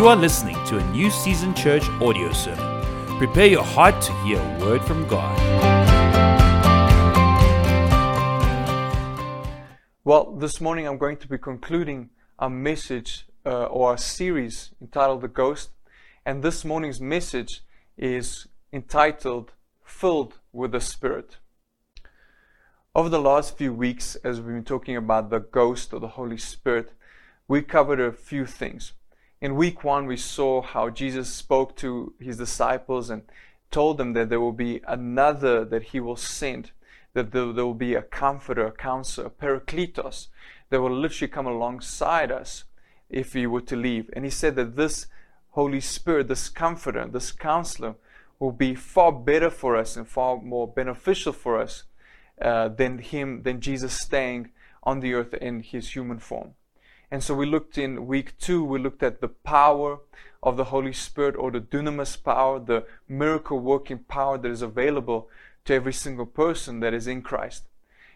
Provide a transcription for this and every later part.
You are listening to a New Season Church audio sermon. Prepare your heart to hear a word from God. Well, this morning I'm going to be concluding a message uh, or a series entitled The Ghost. And this morning's message is entitled Filled with the Spirit. Over the last few weeks, as we've been talking about the ghost or the Holy Spirit, we covered a few things. In week one, we saw how Jesus spoke to his disciples and told them that there will be another that he will send, that there, will be a comforter, a counselor, a parakletos that will literally come alongside us if we were to leave. And he said that this Holy Spirit, this comforter, this counselor, will be far better for us and far more beneficial for us uh, than him, than Jesus staying on the earth in his human form. And so we looked in week two, we looked at the power of the Holy Spirit or the dunamis power, the miracle working power that is available to every single person that is in Christ.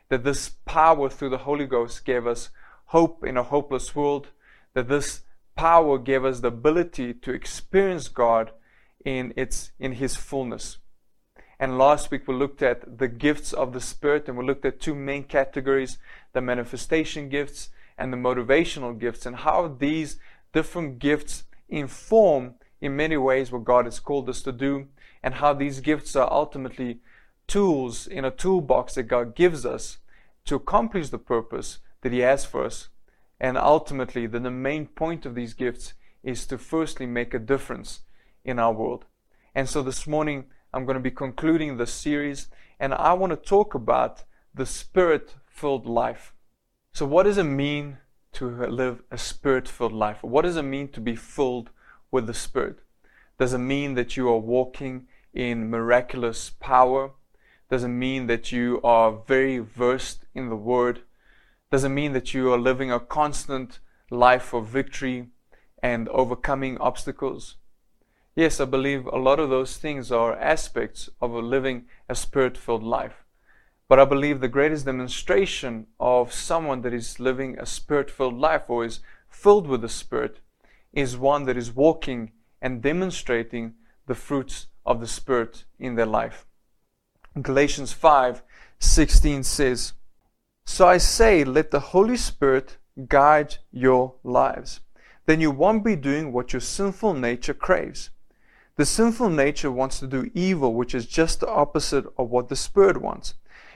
That this power through the Holy Ghost gave us hope in a hopeless world, that this power gave us the ability to experience God in its in his fullness. And last week we looked at the gifts of the Spirit and we looked at two main categories, the manifestation gifts and the motivational gifts and how these different gifts inform in many ways what God has called us to do and how these gifts are ultimately tools in a toolbox that God gives us to accomplish the purpose that He has for us. And ultimately, then the main point of these gifts is to firstly make a difference in our world. And so this morning, I'm going to be concluding this series, and I want to talk about the spirit filled life. So, what does it mean to live a spirit filled life? What does it mean to be filled with the Spirit? Does it mean that you are walking in miraculous power? Does it mean that you are very versed in the Word? Does it mean that you are living a constant life of victory and overcoming obstacles? Yes, I believe a lot of those things are aspects of living a spirit filled life. But I believe the greatest demonstration of someone that is living a spirit filled life or is filled with the Spirit is one that is walking and demonstrating the fruits of the Spirit in their life. Galatians 5 16 says, So I say, let the Holy Spirit guide your lives. Then you won't be doing what your sinful nature craves. The sinful nature wants to do evil, which is just the opposite of what the Spirit wants.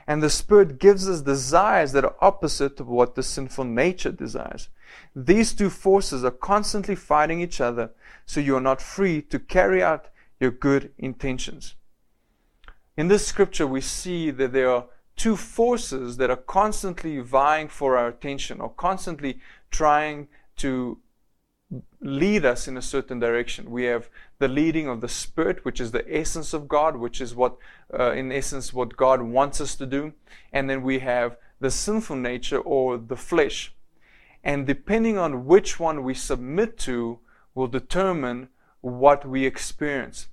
And the Spirit gives us desires that are opposite to what the sinful nature desires. These two forces are constantly fighting each other, so you are not free to carry out your good intentions. In this scripture, we see that there are two forces that are constantly vying for our attention or constantly trying to lead us in a certain direction. We have the leading of the Spirit, which is the essence of God, which is what, uh, in essence, what God wants us to do. And then we have the sinful nature or the flesh. And depending on which one we submit to, will determine what we experience.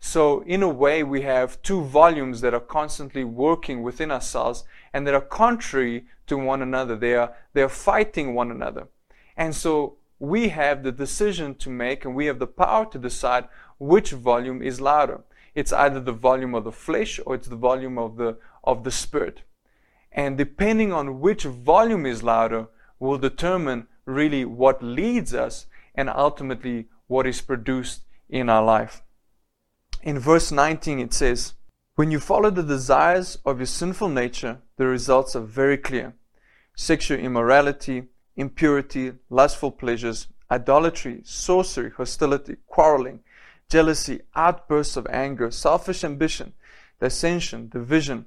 So, in a way, we have two volumes that are constantly working within ourselves and that are contrary to one another. They are, they are fighting one another. And so, we have the decision to make and we have the power to decide which volume is louder. It's either the volume of the flesh or it's the volume of the, of the spirit. And depending on which volume is louder will determine really what leads us and ultimately what is produced in our life. In verse 19 it says, When you follow the desires of your sinful nature, the results are very clear. Sexual immorality, impurity, lustful pleasures, idolatry, sorcery, hostility, quarreling, jealousy, outbursts of anger, selfish ambition, dissension, division,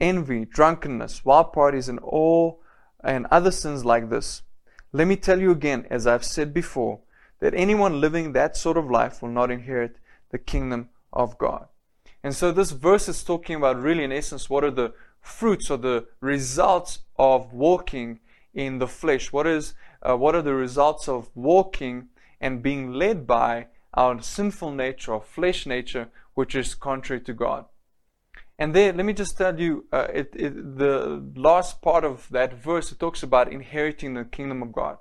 envy, drunkenness, wild parties, and all and other sins like this. Let me tell you again, as I've said before, that anyone living that sort of life will not inherit the kingdom of God. And so this verse is talking about really in essence what are the fruits or the results of walking in the flesh? What is uh, what are the results of walking and being led by our sinful nature or flesh nature, which is contrary to God? And there, let me just tell you, uh, it, it, the last part of that verse it talks about inheriting the kingdom of God.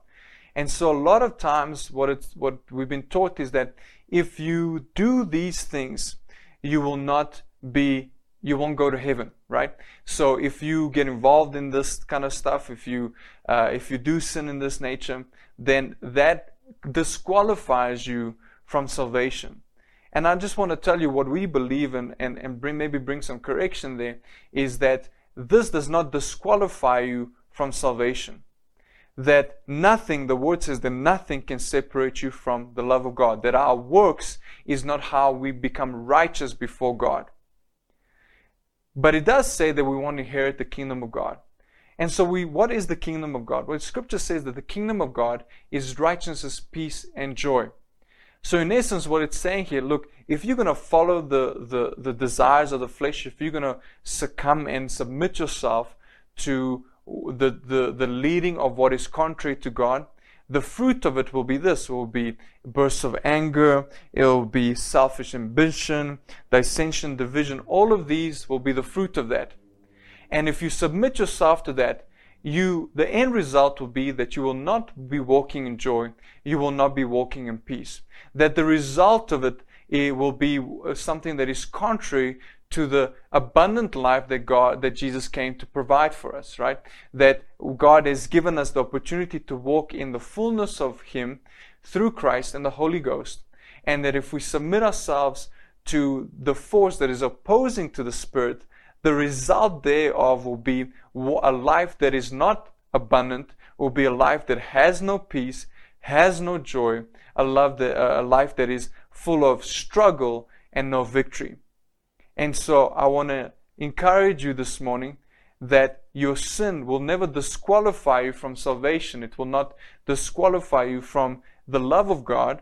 And so a lot of times what it's what we've been taught is that if you do these things, you will not be you won't go to heaven, right? So if you get involved in this kind of stuff, if you uh, if you do sin in this nature, then that disqualifies you from salvation. And I just want to tell you what we believe in and, and bring, maybe bring some correction there is that this does not disqualify you from salvation. That nothing, the word says that nothing can separate you from the love of God. That our works is not how we become righteous before God. But it does say that we want to inherit the kingdom of God. And so we what is the kingdom of God? Well scripture says that the kingdom of God is righteousness, peace, and joy. So in essence, what it's saying here, look, if you're going to follow the, the, the desires of the flesh, if you're going to succumb and submit yourself to the, the, the leading of what is contrary to God, the fruit of it will be this. It will be bursts of anger. It will be selfish ambition, dissension, division. All of these will be the fruit of that. And if you submit yourself to that, you the end result will be that you will not be walking in joy you will not be walking in peace that the result of it, it will be uh, something that is contrary to the abundant life that God that Jesus came to provide for us right? That God has given us the opportunity to walk in the fullness of him through Christ and the Holy Ghost. And that if we submit ourselves to the force that is opposing to the spirit the result thereof will be a life that is not abundant, will be a life that has no peace, has no joy, a, love that, a life that is full of struggle and no victory. And so I want to encourage you this morning that your sin will never disqualify you from salvation. It will not disqualify you from the love of God.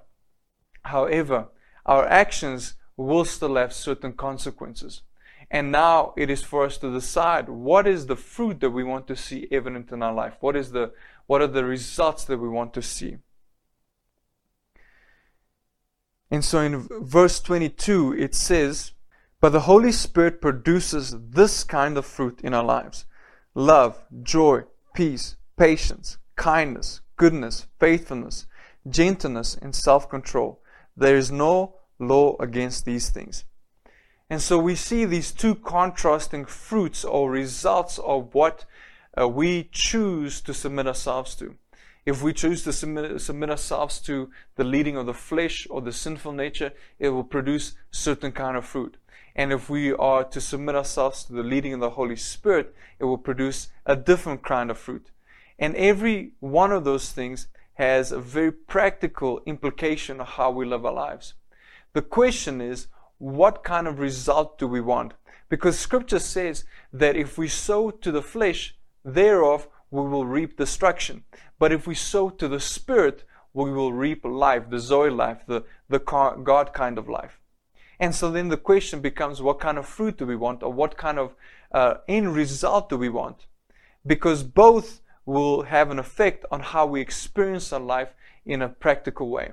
However, our actions will still have certain consequences. And now it is for us to decide what is the fruit that we want to see evident in our life. What is the what are the results that we want to see? And so in verse 22 it says, "But the Holy Spirit produces this kind of fruit in our lives: love, joy, peace, patience, kindness, goodness, faithfulness, gentleness, and self-control. There is no law against these things." And so we see these two contrasting fruits or results of what uh, we choose to submit ourselves to. If we choose to submit, submit ourselves to the leading of the flesh or the sinful nature, it will produce certain kind of fruit. And if we are to submit ourselves to the leading of the Holy Spirit, it will produce a different kind of fruit. And every one of those things has a very practical implication of how we live our lives. The question is, what kind of result do we want? Because scripture says that if we sow to the flesh, thereof we will reap destruction. But if we sow to the spirit, we will reap life, the Zoe life, the, the God kind of life. And so then the question becomes what kind of fruit do we want or what kind of uh, end result do we want? Because both will have an effect on how we experience our life in a practical way.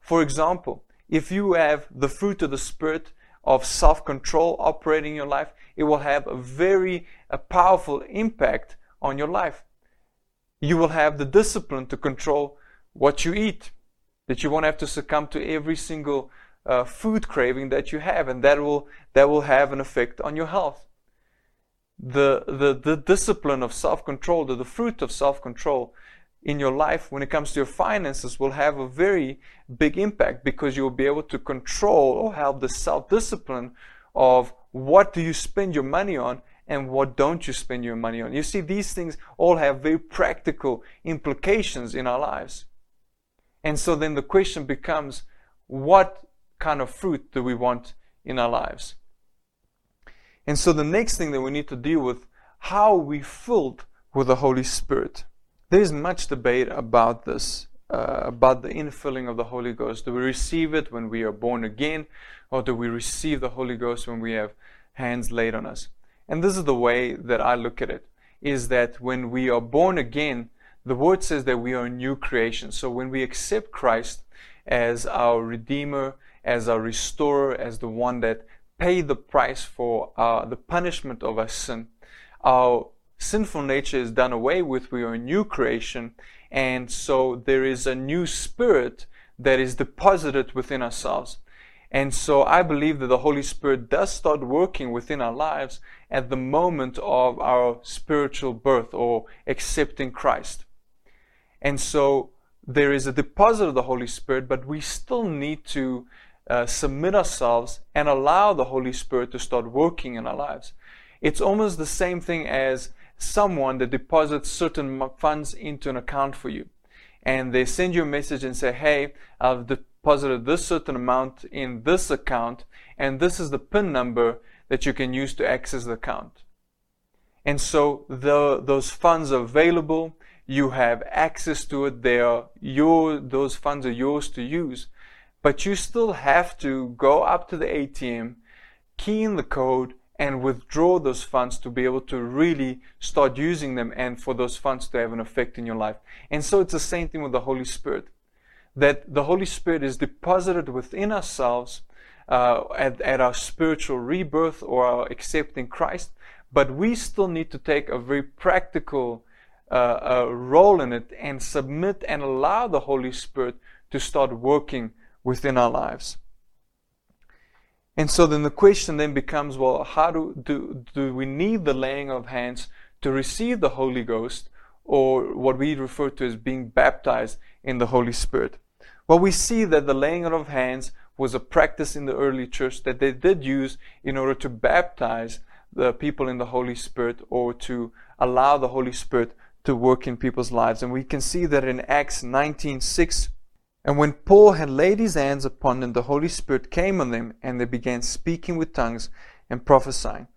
For example, if you have the fruit of the Spirit of self control operating in your life, it will have a very a powerful impact on your life. You will have the discipline to control what you eat, that you won't have to succumb to every single uh, food craving that you have, and that will, that will have an effect on your health. The, the, the discipline of self control, the, the fruit of self control, in your life when it comes to your finances will have a very big impact because you'll be able to control or have the self-discipline of what do you spend your money on and what don't you spend your money on. You see, these things all have very practical implications in our lives. And so then the question becomes, what kind of fruit do we want in our lives? And so the next thing that we need to deal with, how we filled with the Holy Spirit? There is much debate about this, uh, about the infilling of the Holy Ghost. Do we receive it when we are born again, or do we receive the Holy Ghost when we have hands laid on us? And this is the way that I look at it, is that when we are born again, the word says that we are a new creation. So when we accept Christ as our Redeemer, as our Restorer, as the one that paid the price for uh, the punishment of our sin, our sinful nature is done away with. We are a new creation. And so there is a new spirit that is deposited within ourselves. And so I believe that the Holy Spirit does start working within our lives at the moment of our spiritual birth or accepting Christ. And so there is a deposit of the Holy Spirit, but we still need to uh, submit ourselves and allow the Holy Spirit to start working in our lives. It's almost the same thing as someone that deposits certain funds into an account for you. And they send you a message and say, Hey, I've deposited this certain amount in this account, and this is the PIN number that you can use to access the account. And so the, those funds are available. You have access to it. They are your, those funds are yours to use. But you still have to go up to the ATM, key in the code, and withdraw those funds to be able to really start using them and for those funds to have an effect in your life. And so it's the same thing with the Holy Spirit. That the Holy Spirit is deposited within ourselves uh, at, at our spiritual rebirth or our accepting Christ, but we still need to take a very practical uh, uh, role in it and submit and allow the Holy Spirit to start working within our lives. And so then the question then becomes, well, how do, do, do we need the laying of hands to receive the Holy Ghost or what we refer to as being baptized in the Holy Spirit? Well, we see that the laying on of hands was a practice in the early church that they did use in order to baptize the people in the Holy Spirit or to allow the Holy Spirit to work in people's lives. And we can see that in Acts 19:6 and when Paul had laid his hands upon them, the Holy Spirit came on them, and they began speaking with tongues and prophesying.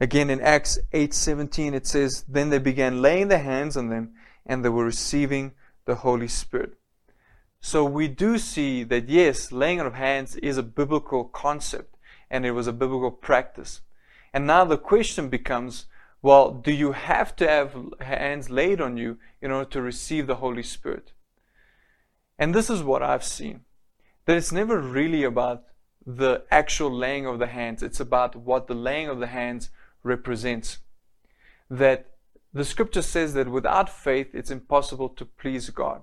Again in Acts 8:17 it says, Then they began laying their hands on them, and they were receiving the Holy Spirit. So we do see that yes, laying of hands is a biblical concept, and it was a biblical practice. And now the question becomes, well, do you have to have hands laid on you in order to receive the Holy Spirit? And this is what I've seen that it's never really about the actual laying of the hands, it's about what the laying of the hands represents. That the scripture says that without faith it's impossible to please God.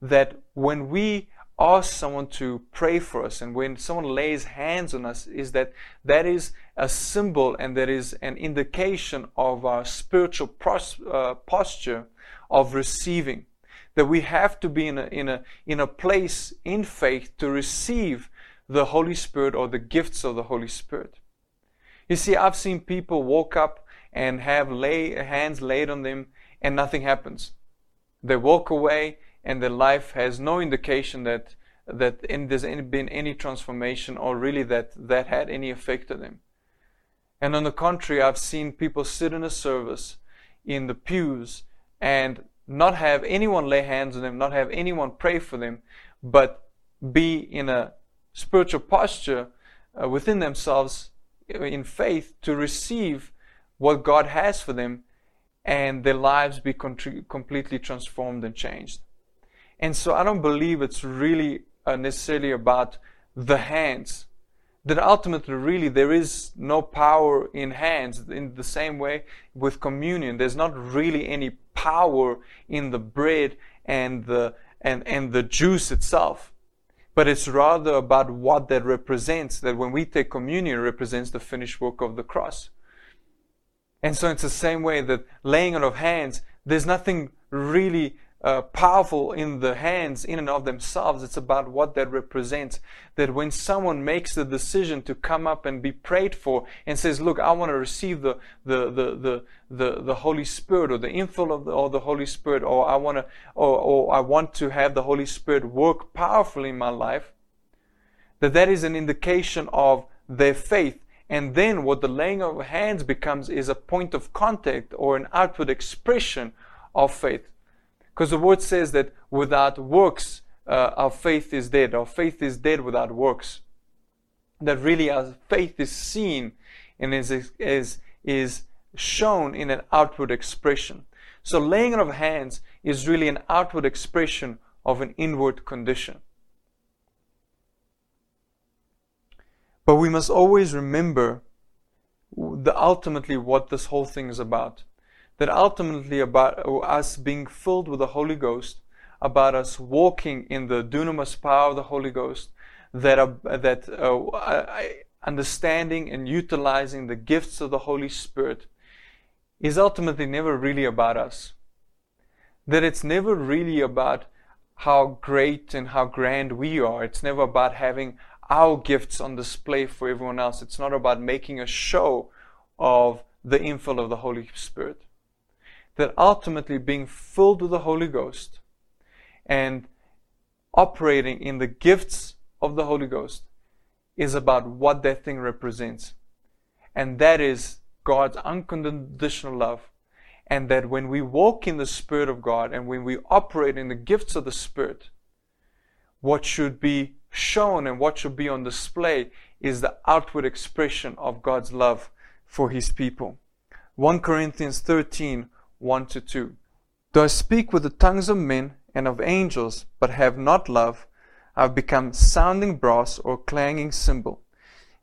That when we ask someone to pray for us and when someone lays hands on us is that that is a symbol and that is an indication of our spiritual pros- uh, posture of receiving that we have to be in a, in a, in a place in faith to receive the Holy Spirit or the gifts of the Holy Spirit. You see, I've seen people walk up and have lay, hands laid on them and nothing happens. They walk away and their life has no indication that that in, there's been any transformation or really that that had any effect on them. And on the contrary, I've seen people sit in a service in the pews and not have anyone lay hands on them, not have anyone pray for them, but be in a spiritual posture uh, within themselves uh, in faith to receive what God has for them and their lives be completely transformed and changed. And so I don't believe it's really uh, necessarily about the hands. That ultimately, really, there is no power in hands. In the same way with communion, there's not really any power in the bread and the, and, and the juice itself. But it's rather about what that represents, that when we take communion, it represents the finished work of the cross. And so it's the same way that laying on of hands, there's nothing really uh, powerful in the hands in and of themselves. It's about what that represents. That when someone makes the decision to come up and be prayed for and says, Look, I want to receive the, the, the, the, the, the Holy Spirit or the infill of the, or the Holy Spirit, or I want to, or, or I want to have the Holy Spirit work powerfully in my life, that that is an indication of their faith. And then what the laying of hands becomes is a point of contact or an outward expression of faith. Because the word says that without works, uh, our faith is dead. Our faith is dead without works. That really our faith is seen and is, is, is shown in an outward expression. So laying on of hands is really an outward expression of an inward condition. But we must always remember the ultimately what this whole thing is about that ultimately about us being filled with the Holy Ghost, about us walking in the dunamis power of the Holy Ghost, that uh, that uh, understanding and utilizing the gifts of the Holy Spirit is ultimately never really about us. That it's never really about how great and how grand we are. It's never about having our gifts on display for everyone else. It's not about making a show of the infill of the Holy Spirit. That ultimately being filled with the Holy Ghost and operating in the gifts of the Holy Ghost is about what that thing represents. And that is God's unconditional love. And that when we walk in the Spirit of God and when we operate in the gifts of the Spirit, what should be shown and what should be on display is the outward expression of God's love for His people. 1 Corinthians 13 1 to 2. Though I speak with the tongues of men and of angels, but have not love, I've become sounding brass or clanging cymbal.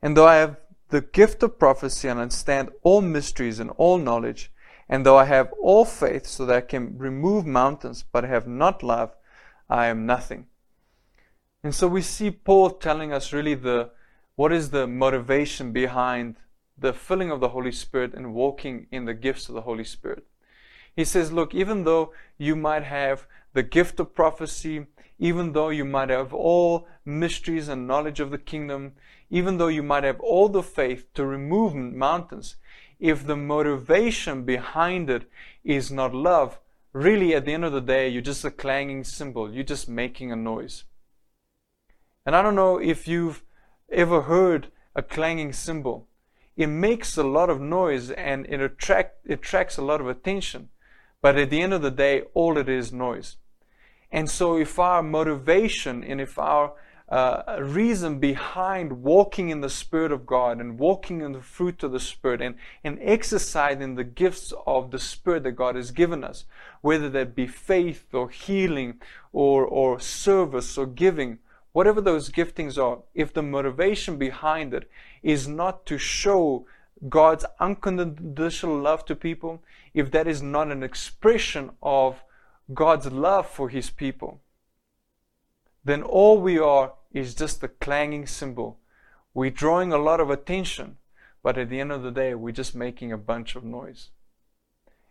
And though I have the gift of prophecy and understand all mysteries and all knowledge, and though I have all faith so that I can remove mountains, but have not love, I am nothing. And so we see Paul telling us really the what is the motivation behind the filling of the Holy Spirit and walking in the gifts of the Holy Spirit. He says, look, even though you might have the gift of prophecy, even though you might have all mysteries and knowledge of the kingdom, even though you might have all the faith to remove mountains, if the motivation behind it is not love, really at the end of the day, you're just a clanging cymbal. You're just making a noise. And I don't know if you've ever heard a clanging cymbal. It makes a lot of noise and it, attract, attracts a lot of attention. But at the end of the day, all it is noise. And so, if our motivation and if our uh, reason behind walking in the Spirit of God and walking in the fruit of the Spirit and, and exercising the gifts of the Spirit that God has given us, whether that be faith or healing or, or service or giving, whatever those giftings are, if the motivation behind it is not to show God's unconditional love to people, if that is not an expression of God's love for His people, then all we are is just a clanging cymbal. We're drawing a lot of attention, but at the end of the day, we're just making a bunch of noise.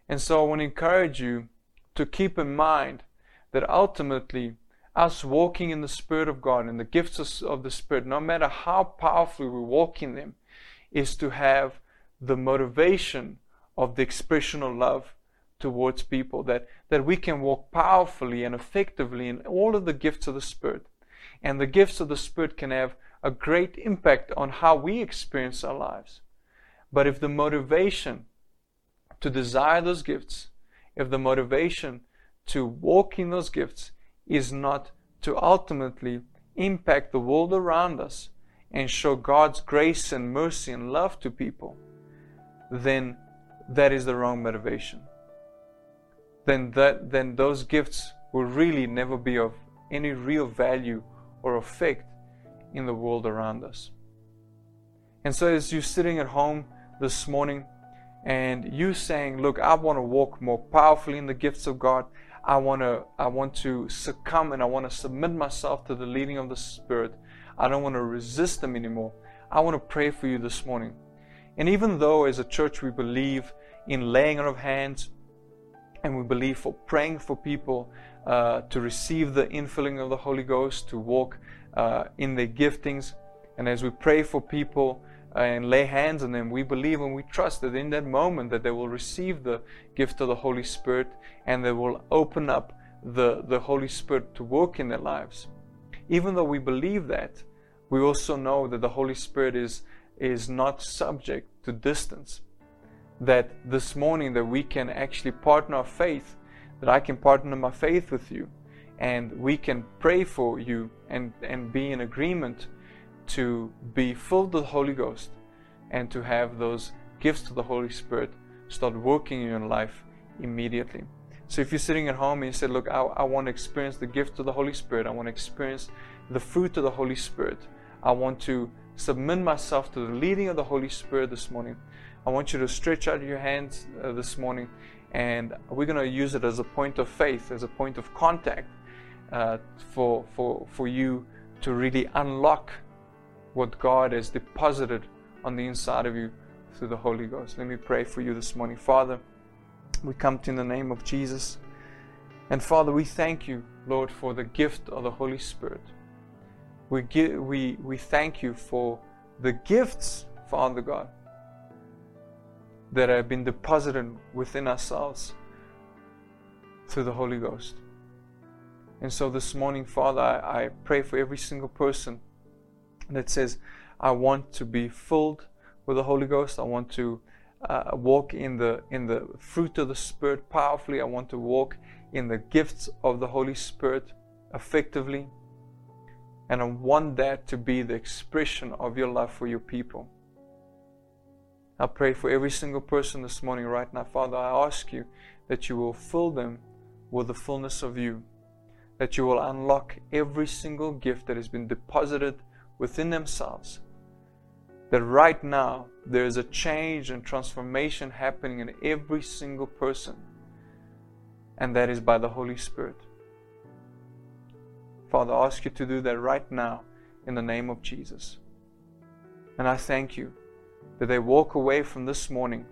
And so I want to encourage you to keep in mind that ultimately, us walking in the Spirit of God and the gifts of the Spirit, no matter how powerfully we walk in them, is to have the motivation of the expression of love towards people, that, that we can walk powerfully and effectively in all of the gifts of the Spirit. And the gifts of the Spirit can have a great impact on how we experience our lives. But if the motivation to desire those gifts, if the motivation to walk in those gifts is not to ultimately impact the world around us and show God's grace and mercy and love to people, then that is the wrong motivation then that then those gifts will really never be of any real value or effect in the world around us. And so as you're sitting at home this morning and you saying, Look, I want to walk more powerfully in the gifts of God. I want to I want to succumb and I want to submit myself to the leading of the Spirit. I don't want to resist them anymore. I want to pray for you this morning. And even though as a church we believe in laying on of hands, and we believe for praying for people uh, to receive the infilling of the Holy Ghost, to walk uh, in their giftings. And as we pray for people uh, and lay hands on them, we believe and we trust that in that moment that they will receive the gift of the Holy Spirit and they will open up the, the Holy Spirit to work in their lives. Even though we believe that, we also know that the Holy Spirit is, is not subject to distance. That this morning that we can actually partner our faith, that I can partner my faith with you, and we can pray for you and, and be in agreement to be filled with the Holy Ghost and to have those gifts of the Holy Spirit start working in your life immediately. So if you're sitting at home and you say, Look, I, I want to experience the gift of the Holy Spirit, I want to experience the fruit of the Holy Spirit, I want to submit myself to the leading of the Holy Spirit this morning. I want you to stretch out your hands uh, this morning and we're going to use it as a point of faith, as a point of contact uh, for, for, for you to really unlock what God has deposited on the inside of you through the Holy Ghost. Let me pray for you this morning. Father, we come to you in the name of Jesus. And Father, we thank you, Lord, for the gift of the Holy Spirit. We, give, we, we thank you for the gifts, Father God, that have been deposited within ourselves through the Holy Ghost. And so this morning, Father, I, I pray for every single person that says, I want to be filled with the Holy Ghost. I want to uh, walk in the in the fruit of the Spirit powerfully. I want to walk in the gifts of the Holy Spirit effectively. And I want that to be the expression of your love for your people. I pray for every single person this morning, right now. Father, I ask you that you will fill them with the fullness of you, that you will unlock every single gift that has been deposited within themselves. That right now there is a change and transformation happening in every single person, and that is by the Holy Spirit. Father, I ask you to do that right now in the name of Jesus. And I thank you that they walk away from this morning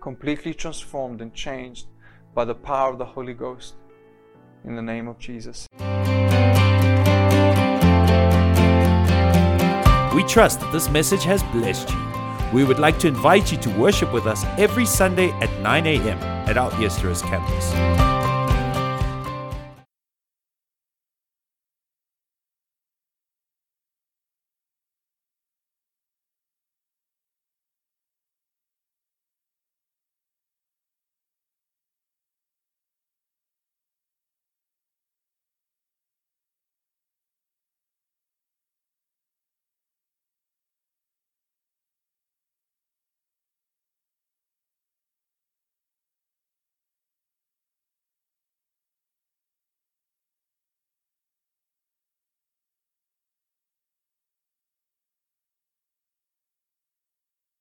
completely transformed and changed by the power of the Holy Ghost in the name of Jesus. We trust that this message has blessed you. We would like to invite you to worship with us every Sunday at 9 a.m. at our Easter's campus.